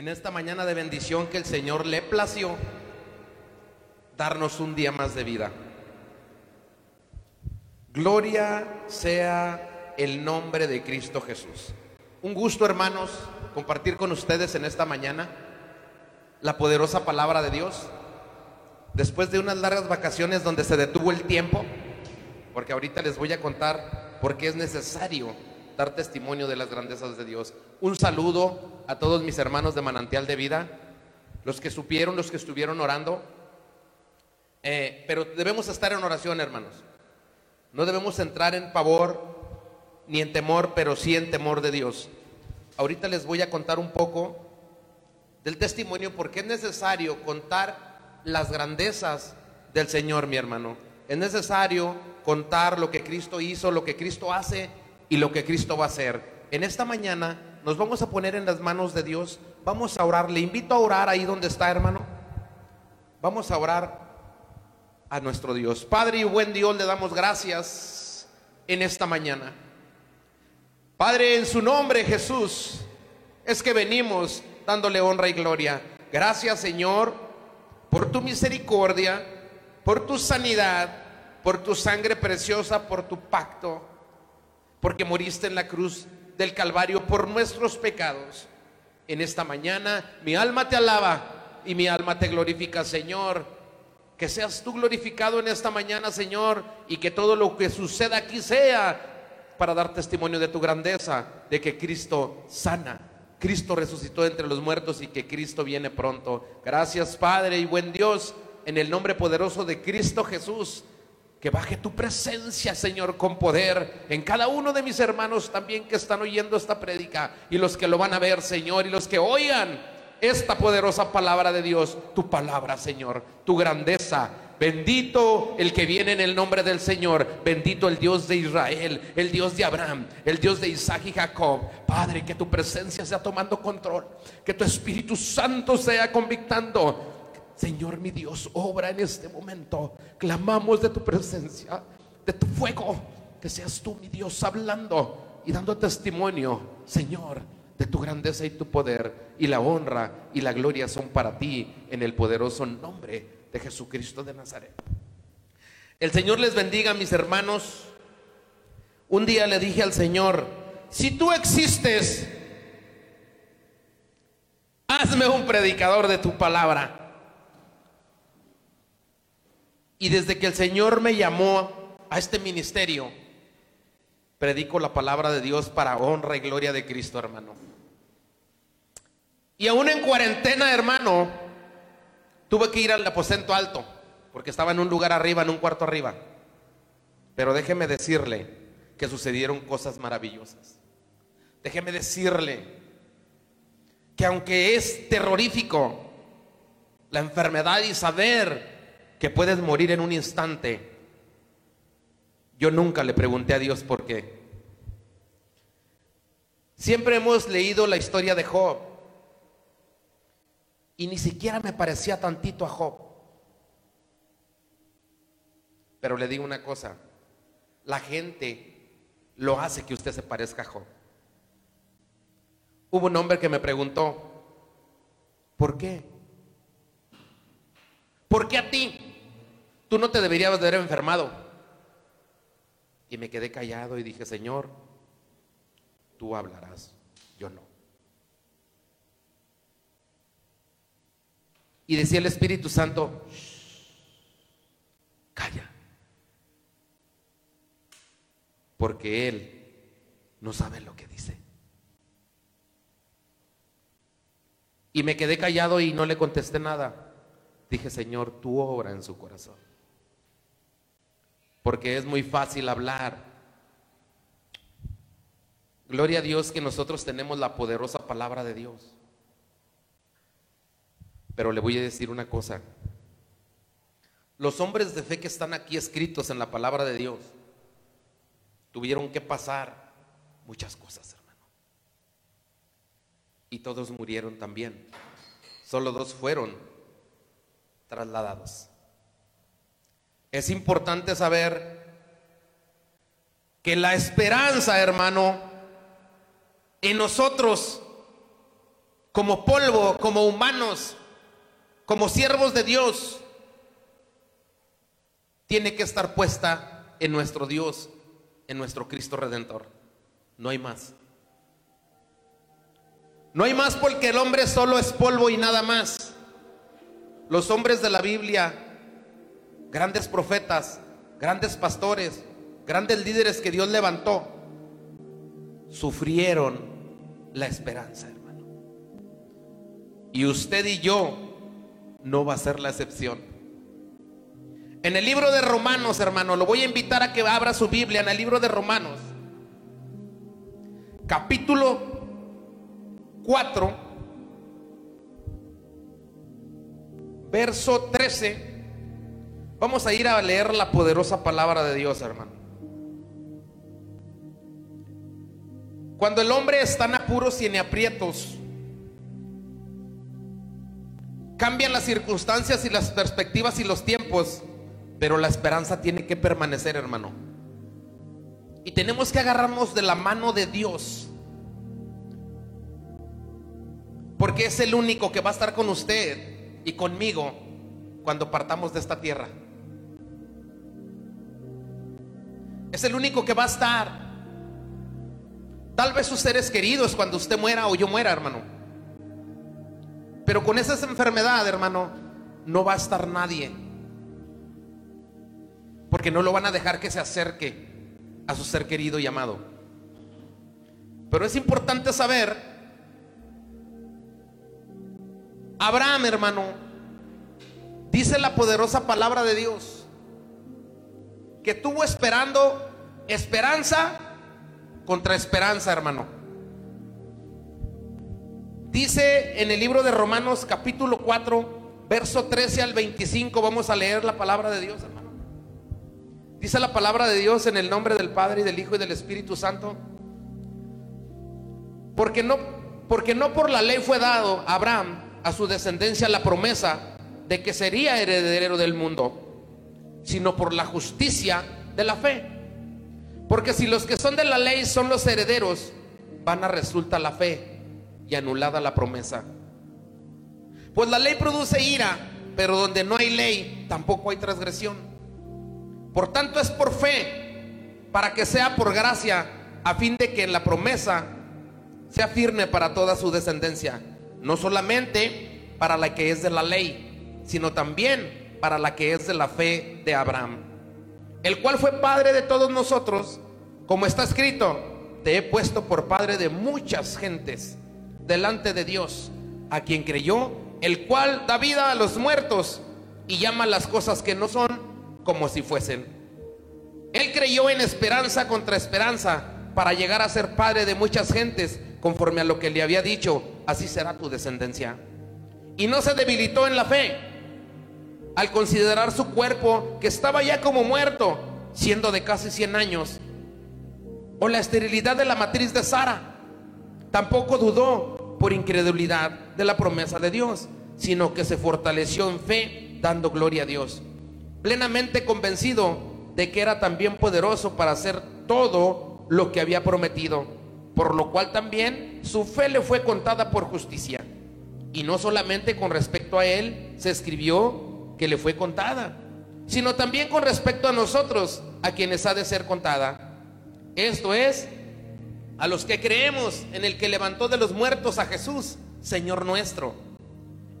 en esta mañana de bendición que el Señor le plació darnos un día más de vida. Gloria sea el nombre de Cristo Jesús. Un gusto, hermanos, compartir con ustedes en esta mañana la poderosa palabra de Dios. Después de unas largas vacaciones donde se detuvo el tiempo, porque ahorita les voy a contar por qué es necesario dar testimonio de las grandezas de Dios. Un saludo a todos mis hermanos de Manantial de Vida, los que supieron, los que estuvieron orando. Eh, pero debemos estar en oración, hermanos. No debemos entrar en pavor ni en temor, pero sí en temor de Dios. Ahorita les voy a contar un poco del testimonio porque es necesario contar las grandezas del Señor, mi hermano. Es necesario contar lo que Cristo hizo, lo que Cristo hace y lo que Cristo va a hacer. En esta mañana nos vamos a poner en las manos de Dios, vamos a orar, le invito a orar ahí donde está hermano. Vamos a orar a nuestro Dios. Padre y buen Dios, le damos gracias en esta mañana. Padre, en su nombre Jesús, es que venimos dándole honra y gloria. Gracias Señor por tu misericordia, por tu sanidad, por tu sangre preciosa, por tu pacto porque moriste en la cruz del Calvario por nuestros pecados. En esta mañana mi alma te alaba y mi alma te glorifica, Señor. Que seas tú glorificado en esta mañana, Señor, y que todo lo que suceda aquí sea para dar testimonio de tu grandeza, de que Cristo sana, Cristo resucitó entre los muertos y que Cristo viene pronto. Gracias, Padre y buen Dios, en el nombre poderoso de Cristo Jesús. Que baje tu presencia, Señor, con poder en cada uno de mis hermanos también que están oyendo esta prédica y los que lo van a ver, Señor, y los que oigan esta poderosa palabra de Dios, tu palabra, Señor, tu grandeza. Bendito el que viene en el nombre del Señor. Bendito el Dios de Israel, el Dios de Abraham, el Dios de Isaac y Jacob. Padre, que tu presencia sea tomando control. Que tu Espíritu Santo sea convictando Señor mi Dios, obra en este momento. Clamamos de tu presencia, de tu fuego. Que seas tú, mi Dios, hablando y dando testimonio, Señor, de tu grandeza y tu poder. Y la honra y la gloria son para ti en el poderoso nombre de Jesucristo de Nazaret. El Señor les bendiga, mis hermanos. Un día le dije al Señor, si tú existes, hazme un predicador de tu palabra. Y desde que el Señor me llamó a este ministerio, predico la palabra de Dios para honra y gloria de Cristo, hermano. Y aún en cuarentena, hermano, tuve que ir al aposento alto, porque estaba en un lugar arriba, en un cuarto arriba. Pero déjeme decirle que sucedieron cosas maravillosas. Déjeme decirle que aunque es terrorífico la enfermedad y saber que puedes morir en un instante. Yo nunca le pregunté a Dios por qué. Siempre hemos leído la historia de Job y ni siquiera me parecía tantito a Job. Pero le digo una cosa, la gente lo hace que usted se parezca a Job. Hubo un hombre que me preguntó, ¿por qué? ¿Por qué a ti? Tú no te deberías de haber enfermado. Y me quedé callado y dije, Señor, tú hablarás, yo no. Y decía el Espíritu Santo, calla. Porque Él no sabe lo que dice. Y me quedé callado y no le contesté nada. Dije, Señor, tú obra en su corazón porque es muy fácil hablar. Gloria a Dios que nosotros tenemos la poderosa palabra de Dios. Pero le voy a decir una cosa. Los hombres de fe que están aquí escritos en la palabra de Dios tuvieron que pasar muchas cosas, hermano. Y todos murieron también. Solo dos fueron trasladados. Es importante saber que la esperanza, hermano, en nosotros como polvo, como humanos, como siervos de Dios, tiene que estar puesta en nuestro Dios, en nuestro Cristo Redentor. No hay más. No hay más porque el hombre solo es polvo y nada más. Los hombres de la Biblia, grandes profetas, grandes pastores, grandes líderes que Dios levantó, sufrieron la esperanza, hermano. Y usted y yo no va a ser la excepción. En el libro de Romanos, hermano, lo voy a invitar a que abra su Biblia en el libro de Romanos, capítulo 4, verso 13. Vamos a ir a leer la poderosa palabra de Dios, hermano. Cuando el hombre está en apuros y en aprietos, cambian las circunstancias y las perspectivas y los tiempos, pero la esperanza tiene que permanecer, hermano. Y tenemos que agarrarnos de la mano de Dios Porque es el único que va a estar con usted y conmigo cuando partamos de esta tierra. Es el único que va a estar. Tal vez sus seres queridos cuando usted muera o yo muera, hermano. Pero con esa enfermedad, hermano, no va a estar nadie. Porque no lo van a dejar que se acerque a su ser querido y amado. Pero es importante saber Abraham, hermano, dice la poderosa palabra de Dios, que tuvo esperando esperanza contra esperanza, hermano. Dice en el libro de Romanos capítulo 4, verso 13 al 25, vamos a leer la palabra de Dios, hermano. Dice la palabra de Dios en el nombre del Padre y del Hijo y del Espíritu Santo. Porque no, porque no por la ley fue dado a Abraham a su descendencia la promesa de que sería heredero del mundo, sino por la justicia de la fe. Porque si los que son de la ley son los herederos, van a resultar la fe y anulada la promesa. Pues la ley produce ira, pero donde no hay ley, tampoco hay transgresión. Por tanto es por fe, para que sea por gracia, a fin de que la promesa sea firme para toda su descendencia no solamente para la que es de la ley, sino también para la que es de la fe de Abraham, el cual fue padre de todos nosotros, como está escrito, te he puesto por padre de muchas gentes delante de Dios, a quien creyó, el cual da vida a los muertos y llama las cosas que no son como si fuesen. Él creyó en esperanza contra esperanza para llegar a ser padre de muchas gentes conforme a lo que le había dicho, así será tu descendencia. Y no se debilitó en la fe al considerar su cuerpo que estaba ya como muerto, siendo de casi 100 años, o la esterilidad de la matriz de Sara. Tampoco dudó por incredulidad de la promesa de Dios, sino que se fortaleció en fe, dando gloria a Dios, plenamente convencido de que era también poderoso para hacer todo lo que había prometido por lo cual también su fe le fue contada por justicia. Y no solamente con respecto a él se escribió que le fue contada, sino también con respecto a nosotros, a quienes ha de ser contada. Esto es, a los que creemos en el que levantó de los muertos a Jesús, Señor nuestro,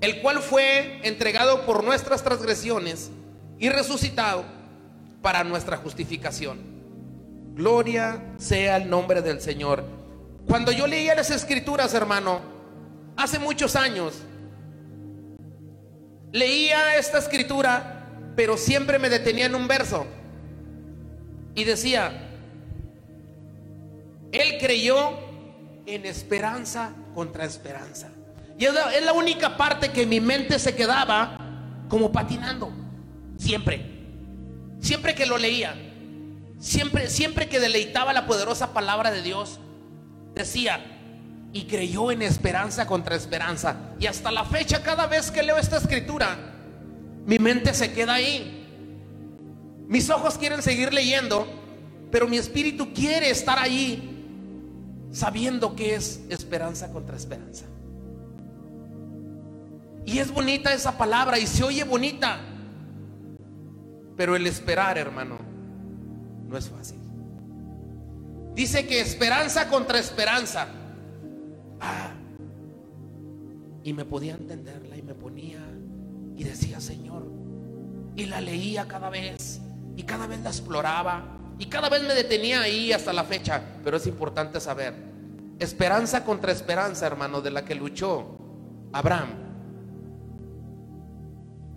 el cual fue entregado por nuestras transgresiones y resucitado para nuestra justificación. Gloria sea el nombre del Señor. Cuando yo leía las escrituras, hermano, hace muchos años, leía esta escritura, pero siempre me detenía en un verso y decía, él creyó en esperanza contra esperanza. Y es la, la única parte que mi mente se quedaba como patinando, siempre. Siempre que lo leía, siempre, siempre que deleitaba la poderosa palabra de Dios, decía, y creyó en esperanza contra esperanza. Y hasta la fecha, cada vez que leo esta escritura, mi mente se queda ahí. Mis ojos quieren seguir leyendo, pero mi espíritu quiere estar ahí sabiendo que es esperanza contra esperanza. Y es bonita esa palabra y se oye bonita. Pero el esperar, hermano, no es fácil. Dice que esperanza contra esperanza. Y me podía entenderla y me ponía y decía, Señor, y la leía cada vez y cada vez la exploraba y cada vez me detenía ahí hasta la fecha. Pero es importante saber, esperanza contra esperanza, hermano, de la que luchó Abraham.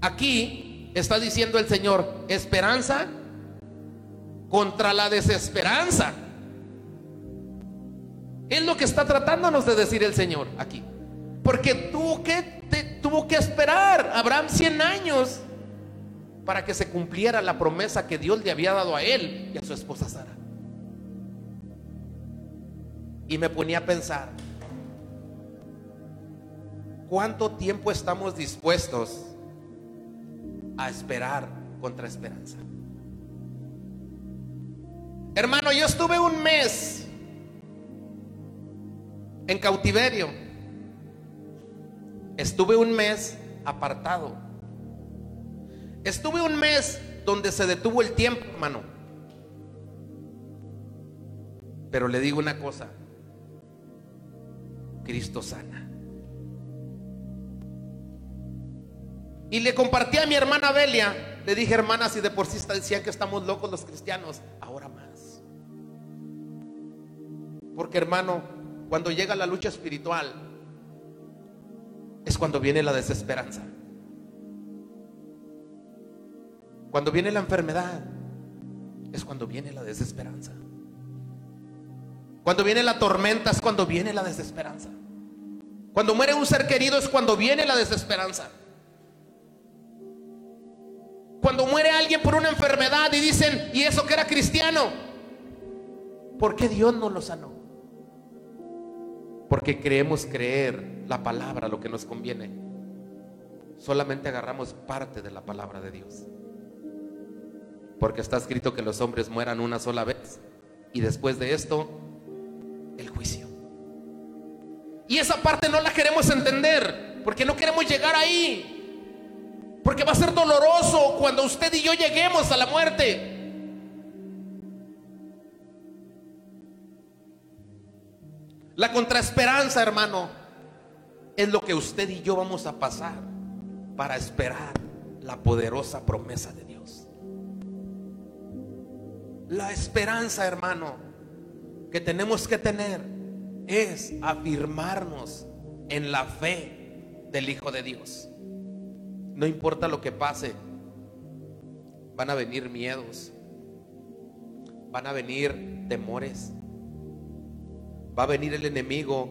Aquí está diciendo el Señor, esperanza contra la desesperanza. Es lo que está tratándonos de decir el Señor aquí. Porque tuvo que, tuvo que esperar Abraham 100 años para que se cumpliera la promesa que Dios le había dado a él y a su esposa Sara. Y me ponía a pensar, ¿cuánto tiempo estamos dispuestos a esperar contra esperanza? Hermano, yo estuve un mes en cautiverio. Estuve un mes apartado. Estuve un mes donde se detuvo el tiempo, hermano. Pero le digo una cosa. Cristo sana. Y le compartí a mi hermana Belia. Le dije, hermana, si de por sí decían que estamos locos los cristianos, ahora más. Porque hermano, cuando llega la lucha espiritual, es cuando viene la desesperanza. Cuando viene la enfermedad, es cuando viene la desesperanza. Cuando viene la tormenta es cuando viene la desesperanza. Cuando muere un ser querido es cuando viene la desesperanza. Cuando muere alguien por una enfermedad y dicen, ¿y eso que era cristiano? ¿Por qué Dios no lo sanó? Porque creemos creer la palabra, lo que nos conviene. Solamente agarramos parte de la palabra de Dios. Porque está escrito que los hombres mueran una sola vez y después de esto, el juicio. Y esa parte no la queremos entender, porque no queremos llegar ahí. Porque va a ser doloroso cuando usted y yo lleguemos a la muerte. La contraesperanza, hermano, es lo que usted y yo vamos a pasar para esperar la poderosa promesa de Dios. La esperanza, hermano, que tenemos que tener es afirmarnos en la fe del Hijo de Dios. No importa lo que pase, van a venir miedos, van a venir temores, va a venir el enemigo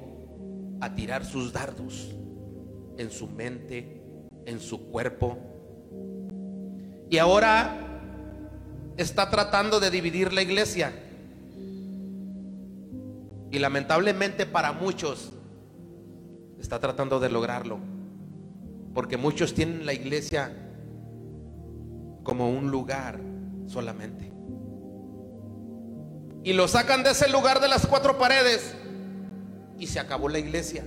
a tirar sus dardos en su mente, en su cuerpo. Y ahora está tratando de dividir la iglesia. Y lamentablemente para muchos está tratando de lograrlo. Porque muchos tienen la iglesia como un lugar solamente. Y lo sacan de ese lugar de las cuatro paredes y se acabó la iglesia.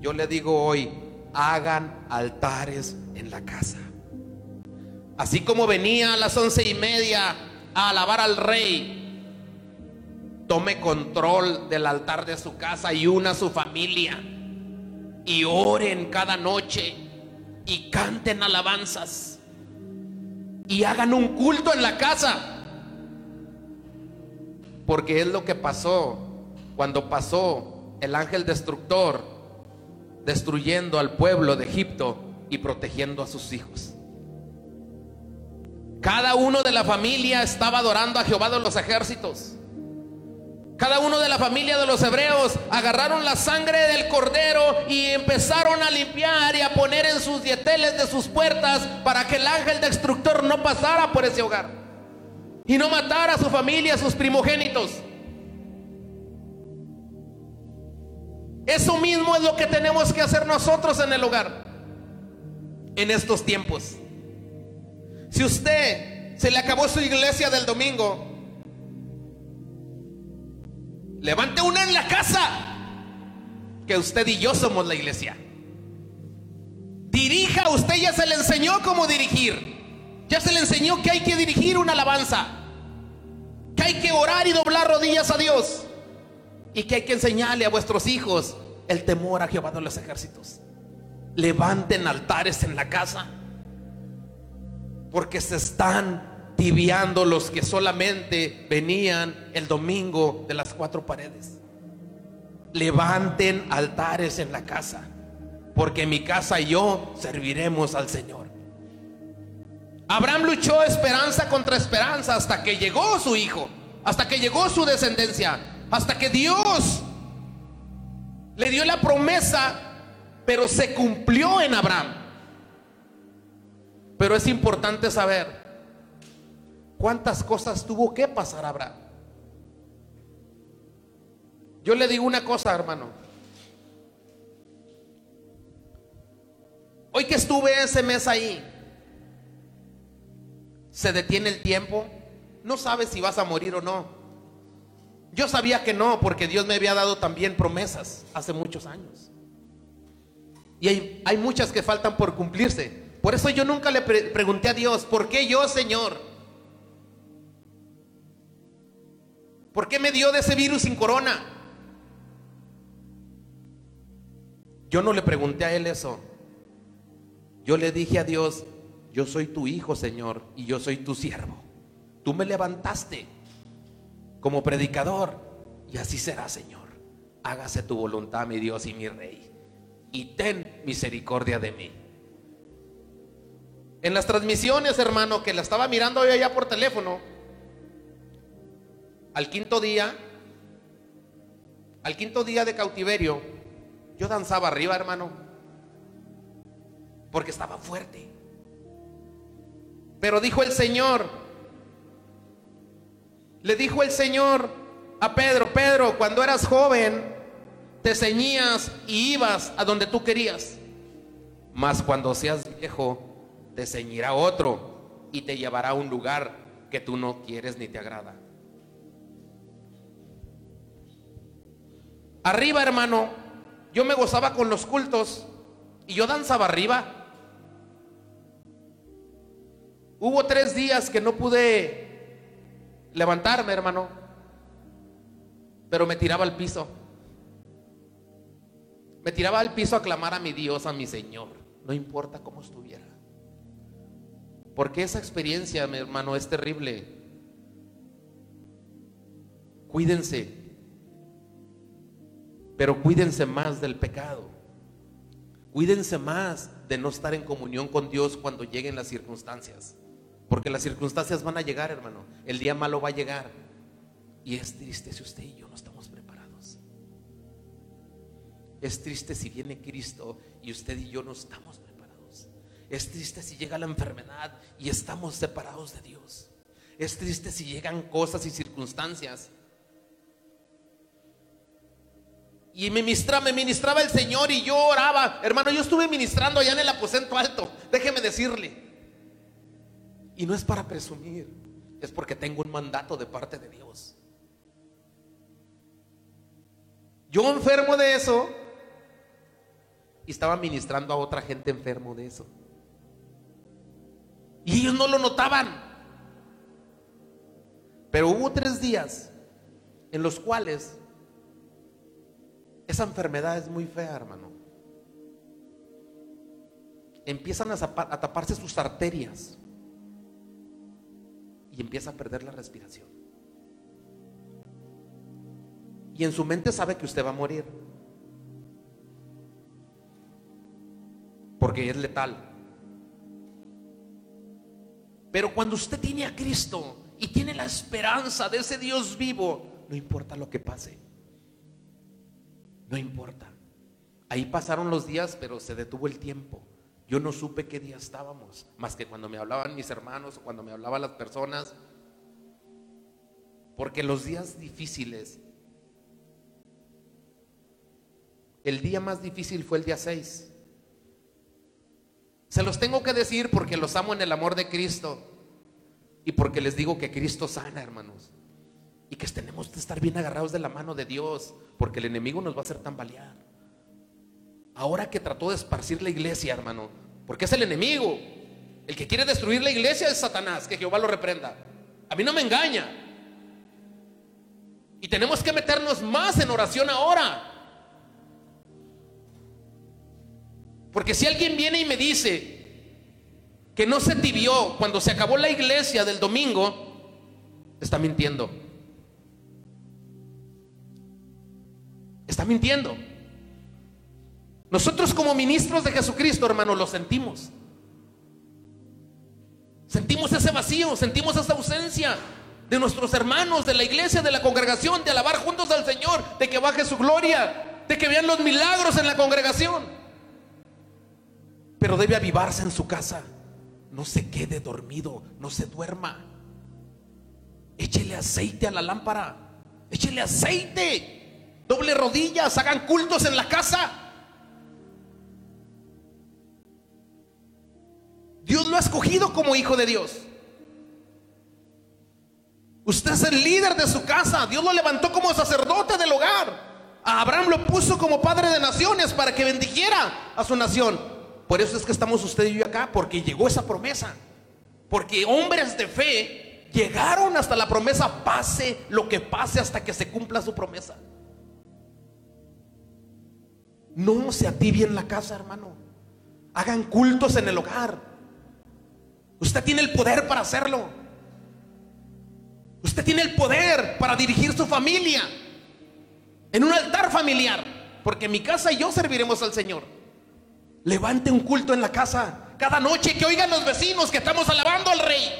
Yo le digo hoy, hagan altares en la casa. Así como venía a las once y media a alabar al rey, tome control del altar de su casa y una a su familia. Y oren cada noche y canten alabanzas. Y hagan un culto en la casa. Porque es lo que pasó cuando pasó el ángel destructor destruyendo al pueblo de Egipto y protegiendo a sus hijos. Cada uno de la familia estaba adorando a Jehová de los ejércitos. Cada uno de la familia de los hebreos agarraron la sangre del cordero y empezaron a limpiar y a poner en sus dieteles de sus puertas para que el ángel destructor no pasara por ese hogar y no matara a su familia, a sus primogénitos. Eso mismo es lo que tenemos que hacer nosotros en el hogar en estos tiempos. Si usted se le acabó su iglesia del domingo, levante una en la casa, que usted y yo somos la iglesia. hija, a usted ya se le enseñó cómo dirigir. Ya se le enseñó que hay que dirigir una alabanza. Que hay que orar y doblar rodillas a Dios. Y que hay que enseñarle a vuestros hijos el temor a Jehová de los ejércitos. Levanten altares en la casa. Porque se están tibiando los que solamente venían el domingo de las cuatro paredes. Levanten altares en la casa porque mi casa y yo serviremos al Señor. Abraham luchó esperanza contra esperanza hasta que llegó su hijo, hasta que llegó su descendencia, hasta que Dios le dio la promesa, pero se cumplió en Abraham. Pero es importante saber cuántas cosas tuvo que pasar Abraham. Yo le digo una cosa, hermano. Hoy que estuve ese mes ahí, se detiene el tiempo, no sabes si vas a morir o no. Yo sabía que no, porque Dios me había dado también promesas hace muchos años. Y hay, muchas que faltan por cumplirse. Por eso yo nunca le pregunté a Dios, ¿por qué yo, Señor? ¿Por qué me dio de ese virus sin corona? Yo no le pregunté a Él eso. Yo le dije a Dios, yo soy tu hijo, Señor, y yo soy tu siervo. Tú me levantaste como predicador, y así será, Señor. Hágase tu voluntad, mi Dios y mi Rey, y ten misericordia de mí. En las transmisiones, hermano, que la estaba mirando yo allá por teléfono, al quinto día, al quinto día de cautiverio, yo danzaba arriba, hermano porque estaba fuerte. Pero dijo el Señor, le dijo el Señor a Pedro, Pedro, cuando eras joven, te ceñías y ibas a donde tú querías. Mas cuando seas viejo, te ceñirá otro y te llevará a un lugar que tú no quieres ni te agrada. Arriba, hermano, yo me gozaba con los cultos y yo danzaba arriba. Hubo tres días que no pude levantarme, hermano, pero me tiraba al piso. Me tiraba al piso a clamar a mi Dios, a mi Señor, no importa cómo estuviera. Porque esa experiencia, mi hermano, es terrible. Cuídense, pero cuídense más del pecado. Cuídense más de no estar en comunión con Dios cuando lleguen las circunstancias. Porque las circunstancias van a llegar, hermano. El día malo va a llegar. Y es triste si usted y yo no estamos preparados. Es triste si viene Cristo y usted y yo no estamos preparados. Es triste si llega la enfermedad y estamos separados de Dios. Es triste si llegan cosas y circunstancias. Y me ministraba, me ministraba el Señor y yo oraba. Hermano, yo estuve ministrando allá en el aposento alto. Déjeme decirle. Y no es para presumir, es porque tengo un mandato de parte de Dios. Yo enfermo de eso y estaba ministrando a otra gente enfermo de eso. Y ellos no lo notaban. Pero hubo tres días en los cuales esa enfermedad es muy fea, hermano. Empiezan a, taparse sus arterias y empieza a perder la respiración. Y en su mente sabe que usted va a morir. Porque es letal. Pero cuando usted tiene a Cristo y tiene la esperanza de ese Dios vivo, no importa lo que pase. No importa. Ahí pasaron los días, pero se detuvo el tiempo. Yo no supe qué día estábamos, más que cuando me hablaban mis hermanos o cuando me hablaban las personas. Porque los días difíciles, el día más difícil fue el día 6. Se los tengo que decir porque los amo en el amor de Cristo y porque les digo que Cristo sana, hermanos. Y que tenemos que estar bien agarrados de la mano de Dios, porque el enemigo nos va a hacer tambalear. Ahora que trató de esparcir la iglesia, hermano, Porque es el enemigo. El que quiere destruir la iglesia es Satanás, que Jehová lo reprenda. A mí no me engaña. Y tenemos que meternos más en oración ahora. Porque si alguien viene y me dice que no se tibió cuando se acabó la iglesia del domingo, está mintiendo. Está mintiendo. Nosotros como ministros de Jesucristo, hermano, lo sentimos. Sentimos ese vacío, sentimos esa ausencia de nuestros hermanos, de la iglesia, de la congregación, de alabar juntos al Señor, de que baje su gloria, de que vean los milagros en la congregación. Pero debe avivarse en su casa. No se quede dormido, no se duerma. Échele aceite a la lámpara. Échele aceite. Doble rodillas, hagan cultos en la casa. Dios lo ha escogido como hijo de Dios. Usted es el líder de su casa. Dios lo levantó como sacerdote del hogar. A Abraham lo puso como padre de naciones para que bendijera a su nación. Por eso es que estamos usted y yo acá, porque llegó esa promesa. Porque hombres de fe llegaron hasta la promesa, pase lo que pase hasta que se cumpla su promesa. No se atibie en la casa, hermano. Hagan cultos en el hogar. Usted tiene el poder para hacerlo. Usted tiene el poder para dirigir su familia en un altar familiar. Porque mi casa y yo serviremos al Señor. Levante un culto en la casa. Cada noche que oigan los vecinos que estamos alabando al Rey.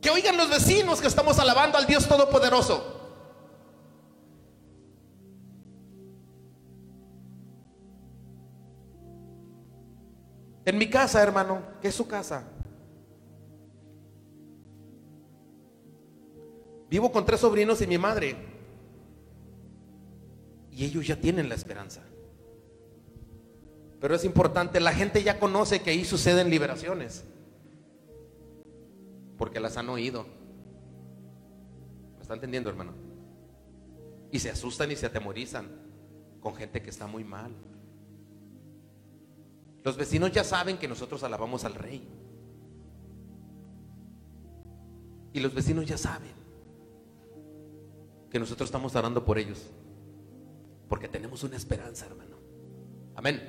Que oigan los vecinos que estamos alabando al Dios Todopoderoso. En mi casa, hermano, que es su casa. Vivo con tres sobrinos y mi madre. Y ellos ya tienen la esperanza. Pero es importante, la gente ya conoce que ahí suceden liberaciones. Porque las han oído. ¿Me está entendiendo, hermano? Y se asustan y se atemorizan con gente que está muy mal. Los vecinos ya saben que nosotros alabamos al rey. Y los vecinos ya saben que nosotros estamos orando por ellos. Porque tenemos una esperanza, hermano. Amén.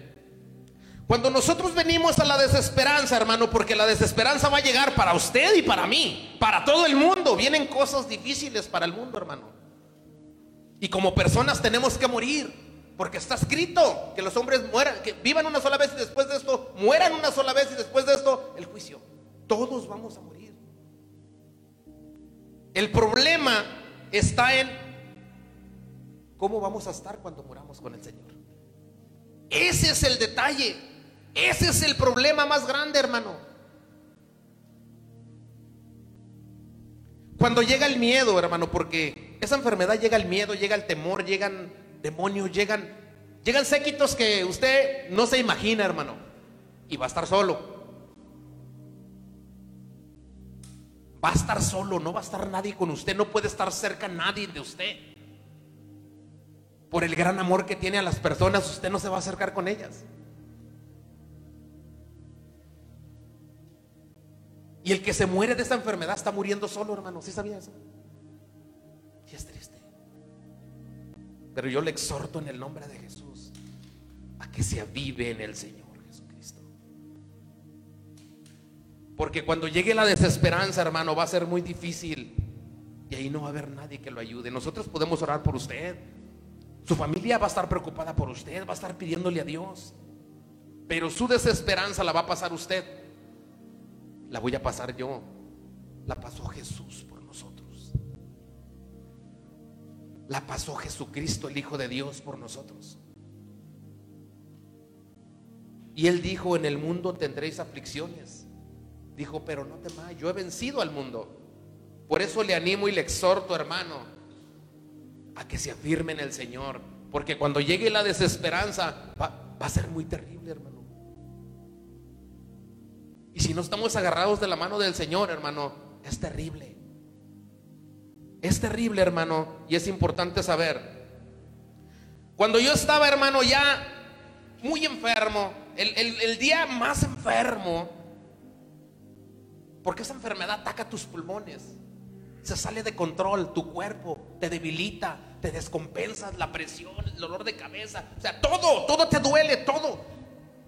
Cuando nosotros venimos a la desesperanza, hermano, porque la desesperanza va a llegar para usted y para mí, para todo el mundo. Vienen cosas difíciles para el mundo, hermano. Y como personas tenemos que morir. Porque está escrito que los hombres mueran, que vivan una sola vez y después de esto mueran una sola vez y después de esto el juicio. Todos vamos a morir. El problema está en cómo vamos a estar cuando muramos con el Señor. Ese es el detalle. Ese es el problema más grande, hermano. Cuando llega el miedo, hermano, porque esa enfermedad llega el miedo, llega el temor, llegan demonios, llegan, llegan séquitos que usted no se imagina, hermano. Y va a estar solo. Va a estar solo, no va a estar nadie con usted, no puede estar cerca nadie de usted. Por el gran amor que tiene a las personas, usted no se va a acercar con ellas. Y el que se muere de esta enfermedad está muriendo solo, hermano. ¿Sí sabía eso? Pero yo le exhorto en el nombre de Jesús a que se avive en el Señor Jesucristo. Porque cuando llegue la desesperanza, hermano, va a ser muy difícil. Y ahí no va a haber nadie que lo ayude. Nosotros podemos orar por usted. Su familia va a estar preocupada por usted, va a estar pidiéndole a Dios. Pero su desesperanza la va a pasar usted. La voy a pasar yo. La pasó Jesús la pasó Jesucristo, el Hijo de Dios, por nosotros. Y él dijo, en el mundo tendréis aflicciones. Dijo, pero no temáis, yo he vencido al mundo. Por eso le animo y le exhorto, hermano, a que se afirme en el Señor. Porque cuando llegue la desesperanza, va, va a ser muy terrible, hermano. Y si no estamos agarrados de la mano del Señor, hermano, es terrible. Es terrible, hermano, y es importante saber. Cuando yo estaba, hermano, ya muy enfermo, el, día más enfermo, porque esa enfermedad ataca tus pulmones, se sale de control, tu cuerpo te debilita, te descompensas, la presión, el dolor de cabeza, o sea, todo, todo te duele, todo.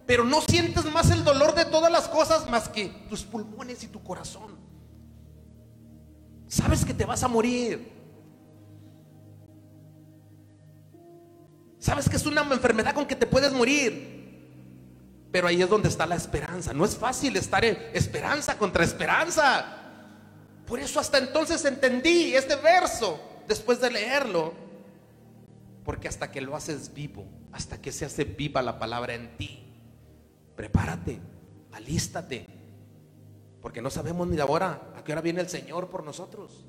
Pero no sientes más el dolor de todas las cosas más que tus pulmones y tu corazón. Sabes que te vas a morir. Sabes que es una enfermedad con que te puedes morir. Pero ahí es donde está la esperanza. No es fácil estar en esperanza contra esperanza. Por eso hasta entonces entendí este verso después de leerlo. Porque hasta que lo haces vivo, hasta que se hace viva la palabra en ti, prepárate, alístate. Porque no sabemos ni ahora a qué viene el Señor por nosotros.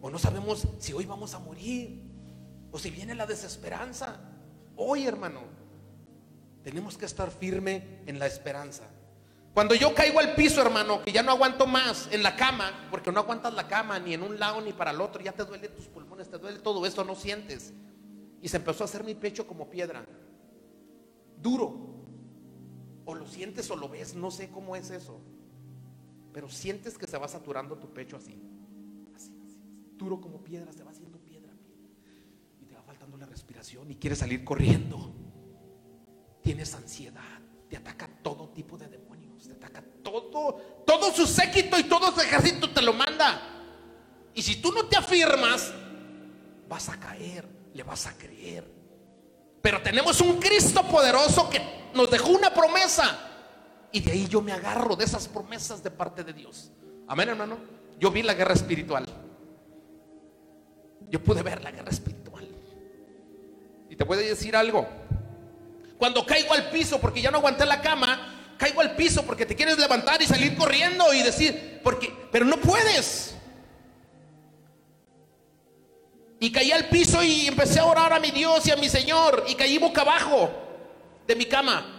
O no sabemos si hoy vamos a morir. O si viene la desesperanza. Hoy, hermano, tenemos que estar firme en la esperanza. Cuando yo caigo al piso, hermano, que ya no aguanto más en la cama, porque no aguantas la cama ni en un lado ni para el otro, ya te duele tus pulmones, te duele todo esto, no sientes. Y se empezó a hacer mi pecho como piedra, duro. O lo sientes o lo ves, no sé cómo es eso. Pero sientes que se va saturando tu pecho así. Así, Duro como piedra, se va haciendo piedra, piedra. Y te va faltando la respiración y quieres salir corriendo. Tienes ansiedad, te ataca todo tipo de demonios, te ataca todo, todo su séquito y todo su ejército te lo manda. Y si tú no te afirmas, vas a caer le vas a creer. Pero tenemos un Cristo poderoso que nos dejó una promesa. Y de ahí yo me agarro de esas promesas de parte de Dios. Amén, hermano. Yo vi la guerra espiritual. Yo pude ver la guerra espiritual. Y te puedo decir algo. Cuando caigo al piso porque ya no aguanté la cama, caigo al piso porque te quieres levantar y salir corriendo y decir, porque, pero no puedes. Y caí al piso y empecé a orar a mi Dios y a mi Señor. Y caí boca abajo de mi cama.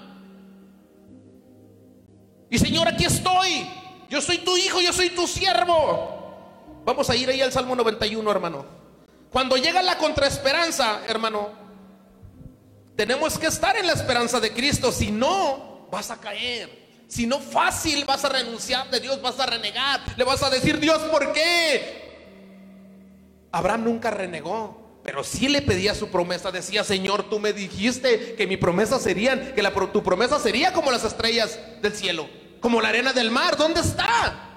Y Señor, aquí estoy. Yo soy tu hijo, yo soy tu siervo. Vamos a ir ahí al Salmo 91, hermano. Cuando llega la contraesperanza, hermano, tenemos que estar en la esperanza de Cristo. Si no, vas a caer. Si no, fácil vas a renunciar de Dios, vas a renegar. Le vas a decir, Dios, ¿por qué? Abraham nunca renegó, pero sí le pedía su promesa. Decía, Señor, tú me dijiste que mi promesa sería, que tu promesa sería como las estrellas del cielo, como la arena del mar. ¿Dónde está?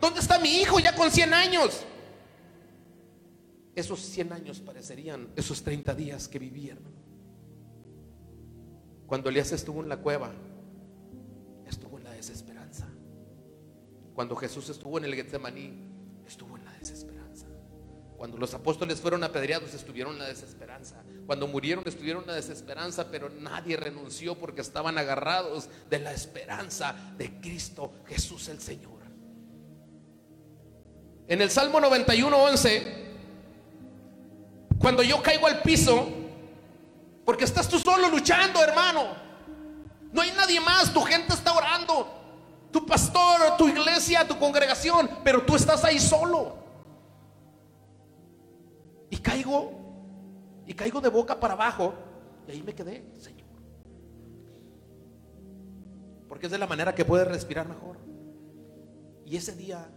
¿Dónde está mi hijo ya con 100 años? Esos 100 años parecerían esos 30 días que viví, hermano. Cuando Elías estuvo en la cueva, estuvo en la desesperanza. Cuando Jesús estuvo en el Getsemaní, Cuando los apóstoles fueron apedreados estuvieron en la desesperanza. Cuando murieron estuvieron en la desesperanza, pero nadie renunció porque estaban agarrados de la esperanza de Cristo Jesús el Señor. En el Salmo 91, 11, cuando yo caigo al piso, porque estás tú solo luchando, hermano. No hay nadie más, tu gente está orando, tu pastor, tu iglesia, tu congregación, pero tú estás ahí solo. Y caigo, y caigo de boca para abajo. Y ahí me quedé, Señor. Porque es de la manera que puedes respirar mejor. Y ese día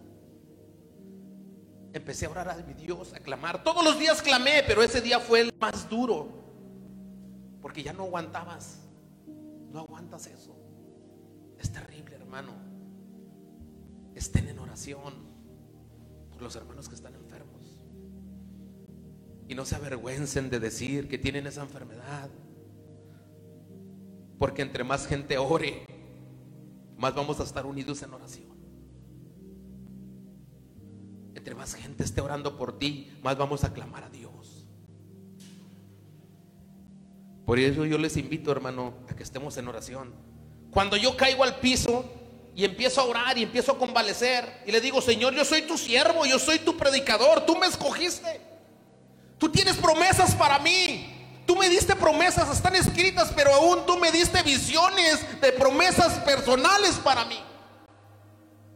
empecé a orar a mi Dios, a clamar. Todos los días clamé, pero ese día fue el más duro. Porque ya no aguantabas. No aguantas eso. Es terrible, hermano. Estén en oración por los hermanos que están enfermos. Y no se avergüencen de decir que tienen esa enfermedad. Porque entre más gente ore, más vamos a estar unidos en oración. Entre más gente esté orando por ti, más vamos a clamar a Dios. Por eso yo les invito, hermano, a que estemos en oración. Cuando yo caigo al piso y empiezo a orar y empiezo a convalecer y le digo, Señor, yo soy tu siervo, yo soy tu predicador, tú me escogiste. Tú tienes promesas para mí. Tú me diste promesas, están escritas, pero aún tú me diste visiones de promesas personales para mí.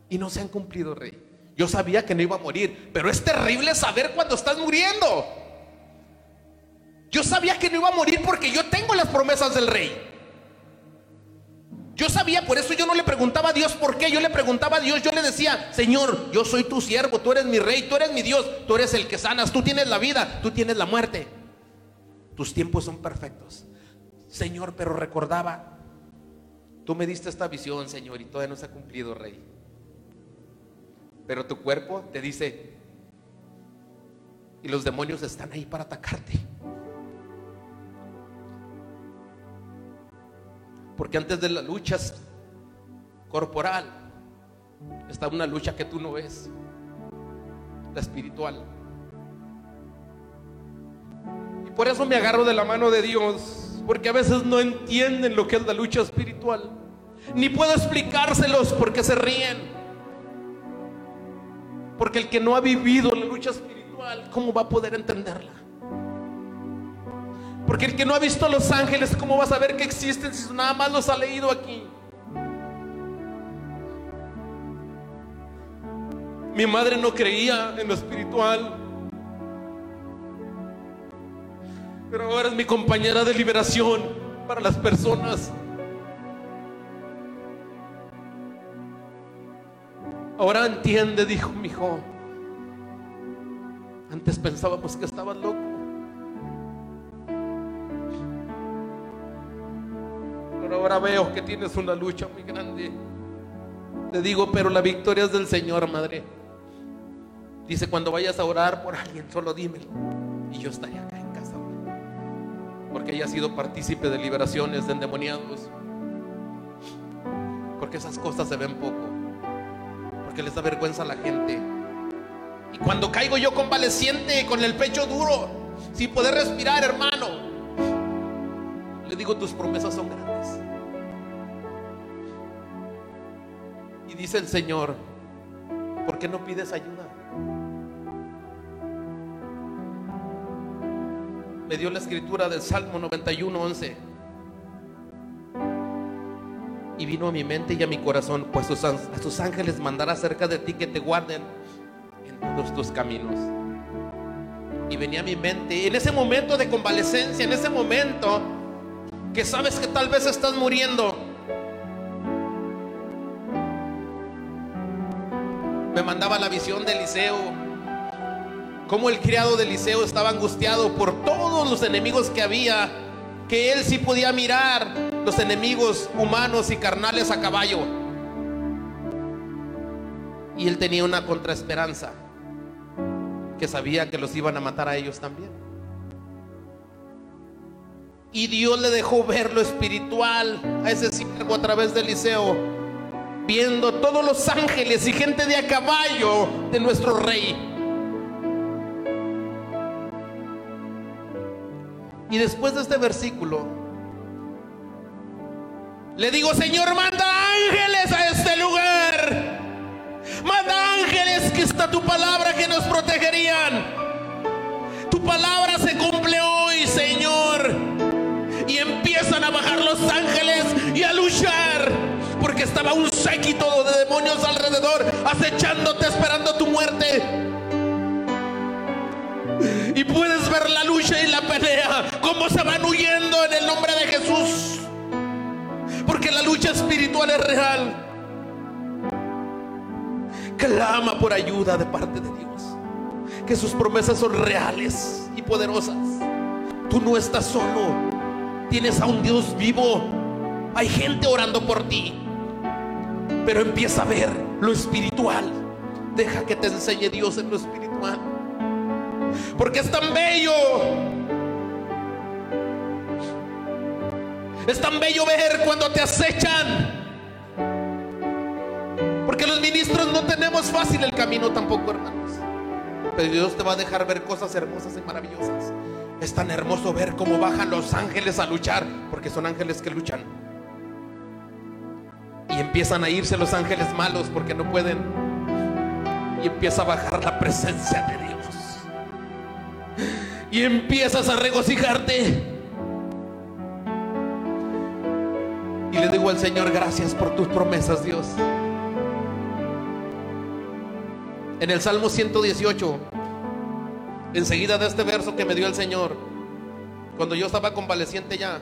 Y no se han cumplido, rey. Yo sabía que no iba a morir, pero es terrible saber cuando estás muriendo. Yo sabía que no iba a morir porque yo tengo las promesas del rey. Yo sabía, por eso yo no le preguntaba a Dios por qué, yo le preguntaba a Dios, yo le decía, Señor, yo soy tu siervo, tú eres mi rey, tú eres mi Dios, tú eres el que sanas, tú tienes la vida, tú tienes la muerte. Tus tiempos son perfectos. Señor, pero recordaba, tú me diste esta visión, Señor, y todavía no se ha cumplido, rey. Pero tu cuerpo te dice, y los demonios están ahí para atacarte. Porque antes de la lucha corporal está una lucha que tú no ves, la espiritual. Y por eso me agarro de la mano de Dios, porque a veces no entienden lo que es la lucha espiritual. Ni puedo explicárselos porque se ríen. Porque el que no ha vivido la lucha espiritual, ¿cómo va a poder entenderla? Porque el que no ha visto a los ángeles, ¿cómo va a saber que existen si nada más los ha leído aquí? Mi madre no creía en lo espiritual. Pero ahora es mi compañera de liberación para las personas. Ahora entiende, dijo mi hijo. Antes pensábamos que estabas loco. Ahora veo que tienes una lucha muy grande. Te digo, pero la victoria es del Señor, madre. Dice, cuando vayas a orar por alguien, solo dímelo. Y yo estaré acá en casa. Porque ella ha sido partícipe de liberaciones de endemoniados. Porque esas cosas se ven poco. Porque les da vergüenza a la gente. Y cuando caigo yo convaleciente, con el pecho duro, sin poder respirar, hermano, le digo, tus promesas son grandes. Y dice el Señor, ¿por qué no pides ayuda? Me dio la escritura del Salmo 91, 11. Y vino a mi mente y a mi corazón, pues a sus ángeles mandará cerca de ti que te guarden en todos tus caminos. Y venía a mi mente, en ese momento de convalecencia, en ese momento que sabes que tal vez estás muriendo, me mandaba la visión de Eliseo, como el criado de Eliseo estaba angustiado por todos los enemigos que había, que él sí podía mirar los enemigos humanos y carnales a caballo. Y él tenía una contraesperanza, que sabía que los iban a matar a ellos también. Y Dios le dejó ver lo espiritual a ese siervo a través de Eliseo, viendo todos los ángeles y gente de a caballo de nuestro rey. Y después de este versículo, le digo, Señor, manda ángeles a este lugar. Manda ángeles que está tu palabra que nos protegerían. Tu palabra se cumple hoy, Señor. Y empiezan a bajar los ángeles y a luchar. Estaba un séquito de demonios alrededor, acechándote, esperando tu muerte. Y puedes ver la lucha y la pelea, cómo se van huyendo en el nombre de Jesús. Porque la lucha espiritual es real. Clama por ayuda de parte de Dios. Que sus promesas son reales y poderosas. Tú no estás solo. Tienes a un Dios vivo. Hay gente orando por ti. Pero empieza a ver lo espiritual. Deja que te enseñe Dios en lo espiritual. Porque es tan bello. Es tan bello ver cuando te acechan. Porque los ministros no tenemos fácil el camino tampoco, hermanos. Pero Dios te va a dejar ver cosas hermosas y maravillosas. Es tan hermoso ver cómo bajan los ángeles a luchar, porque son ángeles que luchan. Y empiezan a irse los ángeles malos porque no pueden. Y empieza a bajar la presencia de Dios y empiezas a regocijarte. Y le digo al Señor, gracias por tus promesas, Dios. En el Salmo 118, enseguida de este verso que me dio el Señor, cuando yo estaba convaleciente ya,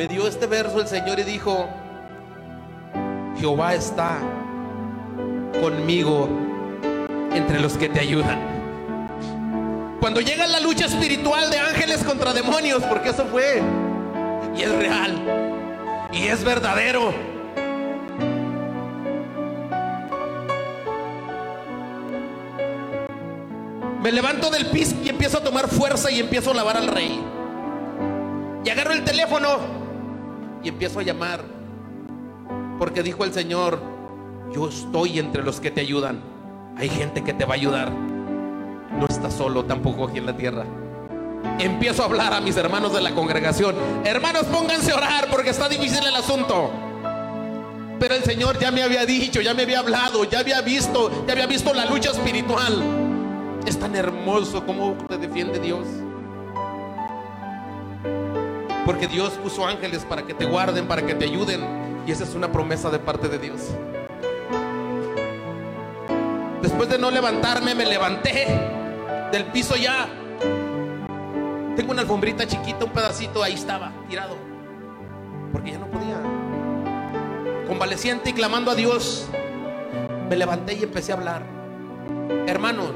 me dio este verso el Señor y dijo, Jehová está conmigo entre los que te ayudan. Cuando llega la lucha espiritual de ángeles contra demonios, porque eso fue, y es real, y es verdadero. Me levanto del piso y empiezo a tomar fuerza y empiezo a lavar al rey. Y agarro el teléfono y empiezo a llamar. Porque dijo el Señor, yo estoy entre los que te ayudan. Hay gente que te va a ayudar. No estás solo tampoco aquí en la tierra. Empiezo a hablar a mis hermanos de la congregación. Hermanos, pónganse a orar porque está difícil el asunto. Pero el Señor ya me había dicho, ya me había hablado, ya había visto, ya había visto la lucha espiritual. Es tan hermoso como te defiende Dios. Porque Dios puso ángeles para que te guarden, para que te ayuden. Y esa es una promesa de parte de Dios. Después de no levantarme, me levanté del piso ya. Tengo una alfombrita chiquita, un pedacito, ahí estaba, tirado. Porque ya no podía. Convaleciente y clamando a Dios, me levanté y empecé a hablar. Hermanos,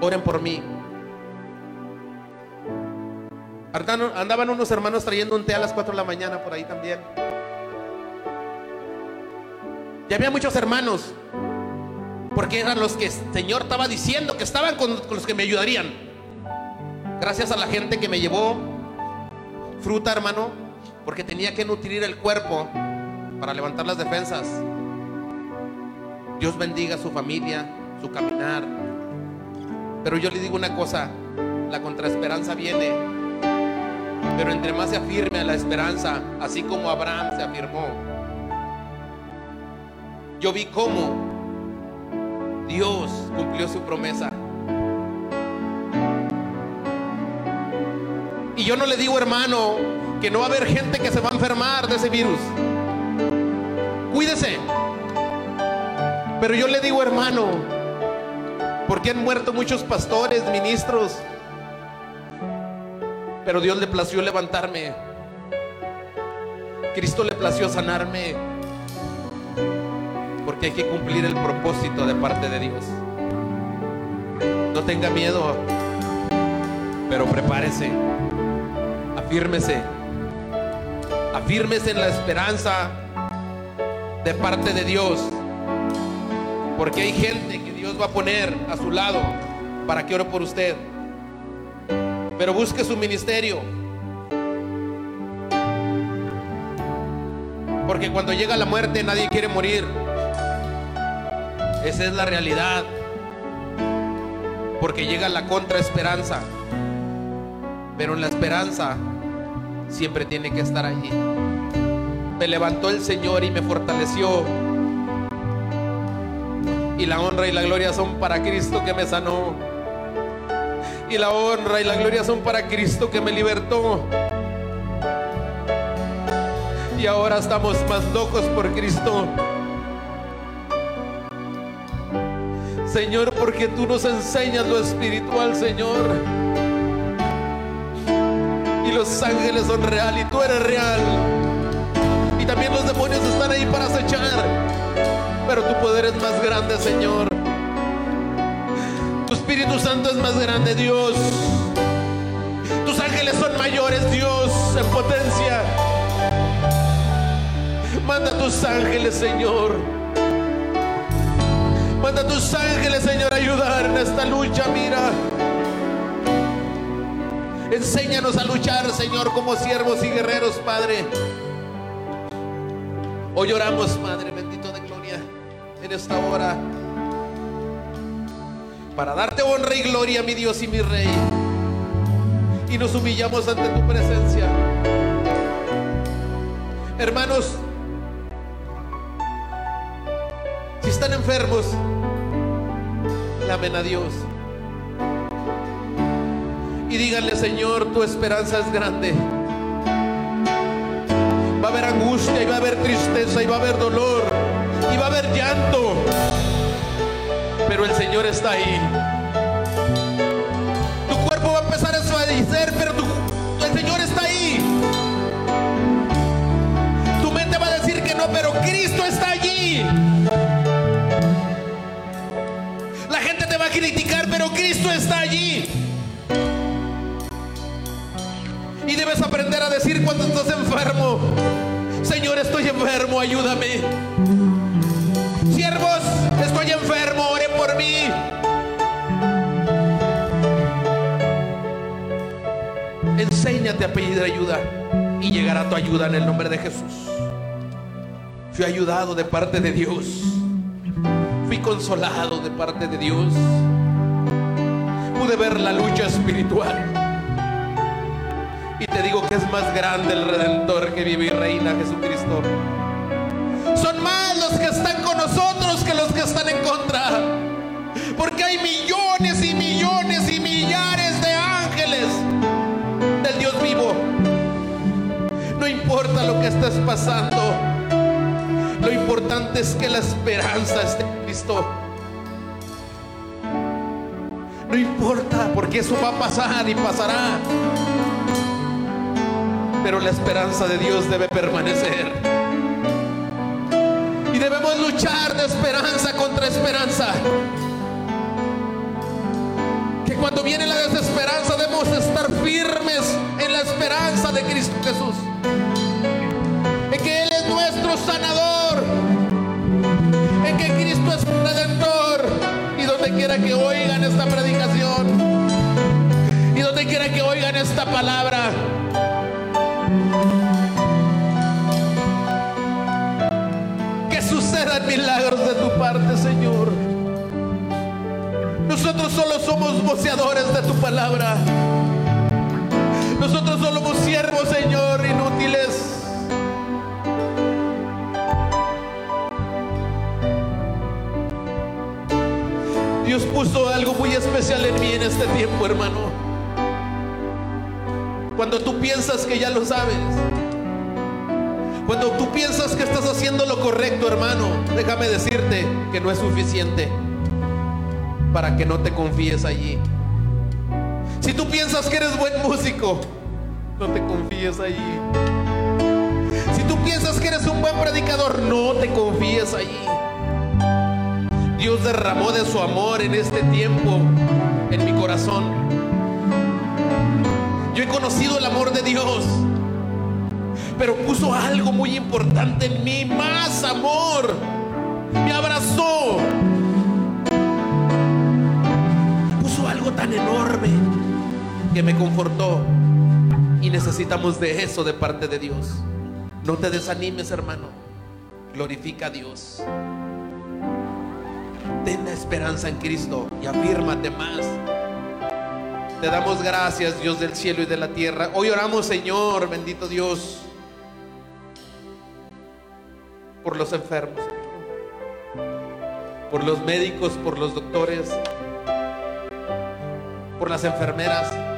oren por mí. Andaban unos hermanos trayendo un té a las 4 de la mañana por ahí también. Y había muchos hermanos, porque eran los que el Señor estaba diciendo que estaban con, los que me ayudarían. Gracias a la gente que me llevó fruta, hermano, porque tenía que nutrir el cuerpo para levantar las defensas. Dios bendiga a su familia, su caminar. Pero yo le digo una cosa, la contraesperanza viene. Pero entre más se afirme a la esperanza, así como Abraham se afirmó, yo vi cómo Dios cumplió su promesa. Y yo no le digo, hermano, que no va a haber gente que se va a enfermar de ese virus. Cuídese. Pero yo le digo, hermano, porque han muerto muchos pastores, ministros. Pero Dios le plació levantarme. Cristo le plació sanarme. Porque hay que cumplir el propósito de parte de Dios. No tenga miedo, pero prepárese. Afírmese. Afírmese en la esperanza de parte de Dios. Porque hay gente que Dios va a poner a su lado para que ore por usted. Pero busque su ministerio. Porque cuando llega la muerte nadie quiere morir. Esa es la realidad. Porque llega la contraesperanza. Pero en la esperanza siempre tiene que estar allí. Me levantó el Señor y me fortaleció. Y la honra y la gloria son para Cristo que me sanó. Y la honra y la gloria son para Cristo que me libertó. Y ahora estamos más locos por Cristo. Señor, porque tú nos enseñas lo espiritual, Señor. Y los ángeles son real y tú eres real. Y también los demonios están ahí para acechar. Pero tu poder es más grande, Señor. Tu Espíritu Santo es más grande, Dios. Tus ángeles son mayores, Dios, en potencia. Manda tus ángeles, Señor. Manda tus ángeles, Señor, a ayudar en esta lucha, mira. Enséñanos a luchar, Señor, como siervos y guerreros, Padre. Hoy oramos, Padre bendito de gloria, en esta hora. Para darte honra y gloria, mi Dios y mi Rey. Y nos humillamos ante tu presencia. Hermanos, si están enfermos, clamen a Dios. Y díganle, Señor, tu esperanza es grande. Va a haber angustia y va a haber tristeza y va a haber dolor y va a haber llanto. Pero el Señor está ahí. Tu cuerpo va a empezar a desfallecer, pero tu- el Señor está ahí. Cristo está allí. La gente te va a criticar, pero Cristo está allí. Y debes aprender a decir cuando estás enfermo, Señor, estoy enfermo, ayúdame. Enséñate a pedir ayuda y llegará tu ayuda en el nombre de Jesús. Fui ayudado de parte de Dios. Fui consolado de parte de Dios. Pude ver la lucha espiritual. Y te digo que es más grande el redentor que vive y reina Jesucristo. Son más los que están con nosotros hay millones y millones y millares de ángeles del Dios vivo. No importa lo que estés pasando. Lo importante es que la esperanza esté en Cristo. No importa, porque eso va a pasar y pasará. Pero la esperanza de Dios debe permanecer. Y debemos luchar de esperanza contra esperanza. Cuando viene la desesperanza debemos estar firmes en la esperanza de Cristo Jesús. En que Él es nuestro sanador. En que Cristo es redentor. Y donde quiera que oigan esta predicación. Y donde quiera que oigan esta palabra. Que sucedan milagros de tu parte, Señor. Solo somos voceadores de tu palabra. Nosotros solo somos siervos, Señor, inútiles. Dios puso algo muy especial en mí en este tiempo, hermano. Cuando tú piensas que ya lo sabes. Cuando tú piensas que estás haciendo lo correcto, hermano, déjame decirte que no es suficiente para que no te confíes allí. Si tú piensas que eres buen músico, no te confíes allí. Si tú piensas que eres un buen predicador, no te confíes allí. Dios derramó de su amor en este tiempo en mi corazón. Yo he conocido el amor de Dios, pero puso algo muy importante en mí, más amor. Me abrazó. Que me confortó. Y necesitamos de eso de parte de Dios. No te desanimes, hermano. Glorifica a Dios. Ten la esperanza en Cristo y afírmate más. Te damos gracias, Dios del cielo y de la tierra. Hoy oramos, Señor, bendito Dios, por los enfermos, por los médicos, por los doctores, por las enfermeras.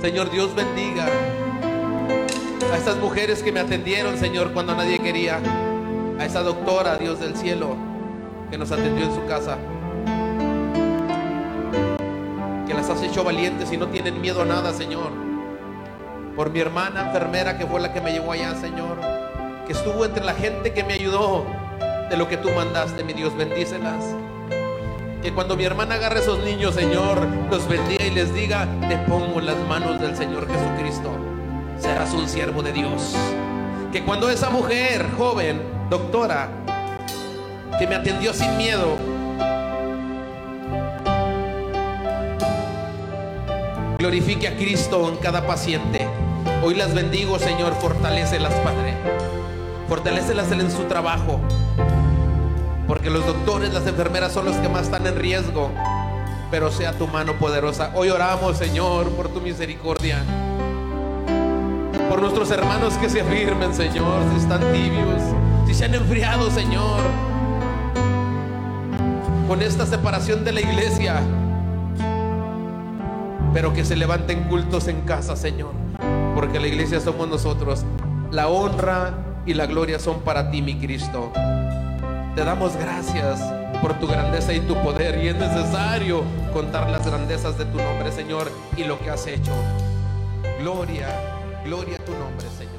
Señor Dios bendiga a estas mujeres que me atendieron, Señor, cuando nadie quería. A esa doctora, Dios del cielo, que nos atendió en su casa. Que las has hecho valientes y no tienen miedo a nada, Señor. Por mi hermana enfermera que fue la que me llevó allá, Señor. Que estuvo entre la gente que me ayudó de lo que tú mandaste, mi Dios, bendícelas. Que cuando mi hermana agarre a esos niños, Señor, los bendiga y les diga, te pongo en las manos del Señor Jesucristo. Serás un siervo de Dios. Que cuando esa mujer joven, doctora, que me atendió sin miedo, glorifique a Cristo en cada paciente. Hoy las bendigo, Señor, fortalecelas, Padre. Fortalecelas en su trabajo. Porque los doctores, las enfermeras son los que más están en riesgo. Pero sea tu mano poderosa. Hoy oramos, Señor, por tu misericordia. Por nuestros hermanos que se afirmen, Señor, si están tibios, si se han enfriado, Señor. Con esta separación de la iglesia. Pero que se levanten cultos en casa, Señor. Porque la iglesia somos nosotros. La honra y la gloria son para ti, mi Cristo. Te damos gracias por tu grandeza y tu poder. Y es necesario contar las grandezas de tu nombre, Señor, y lo que has hecho. Gloria, gloria a tu nombre, Señor.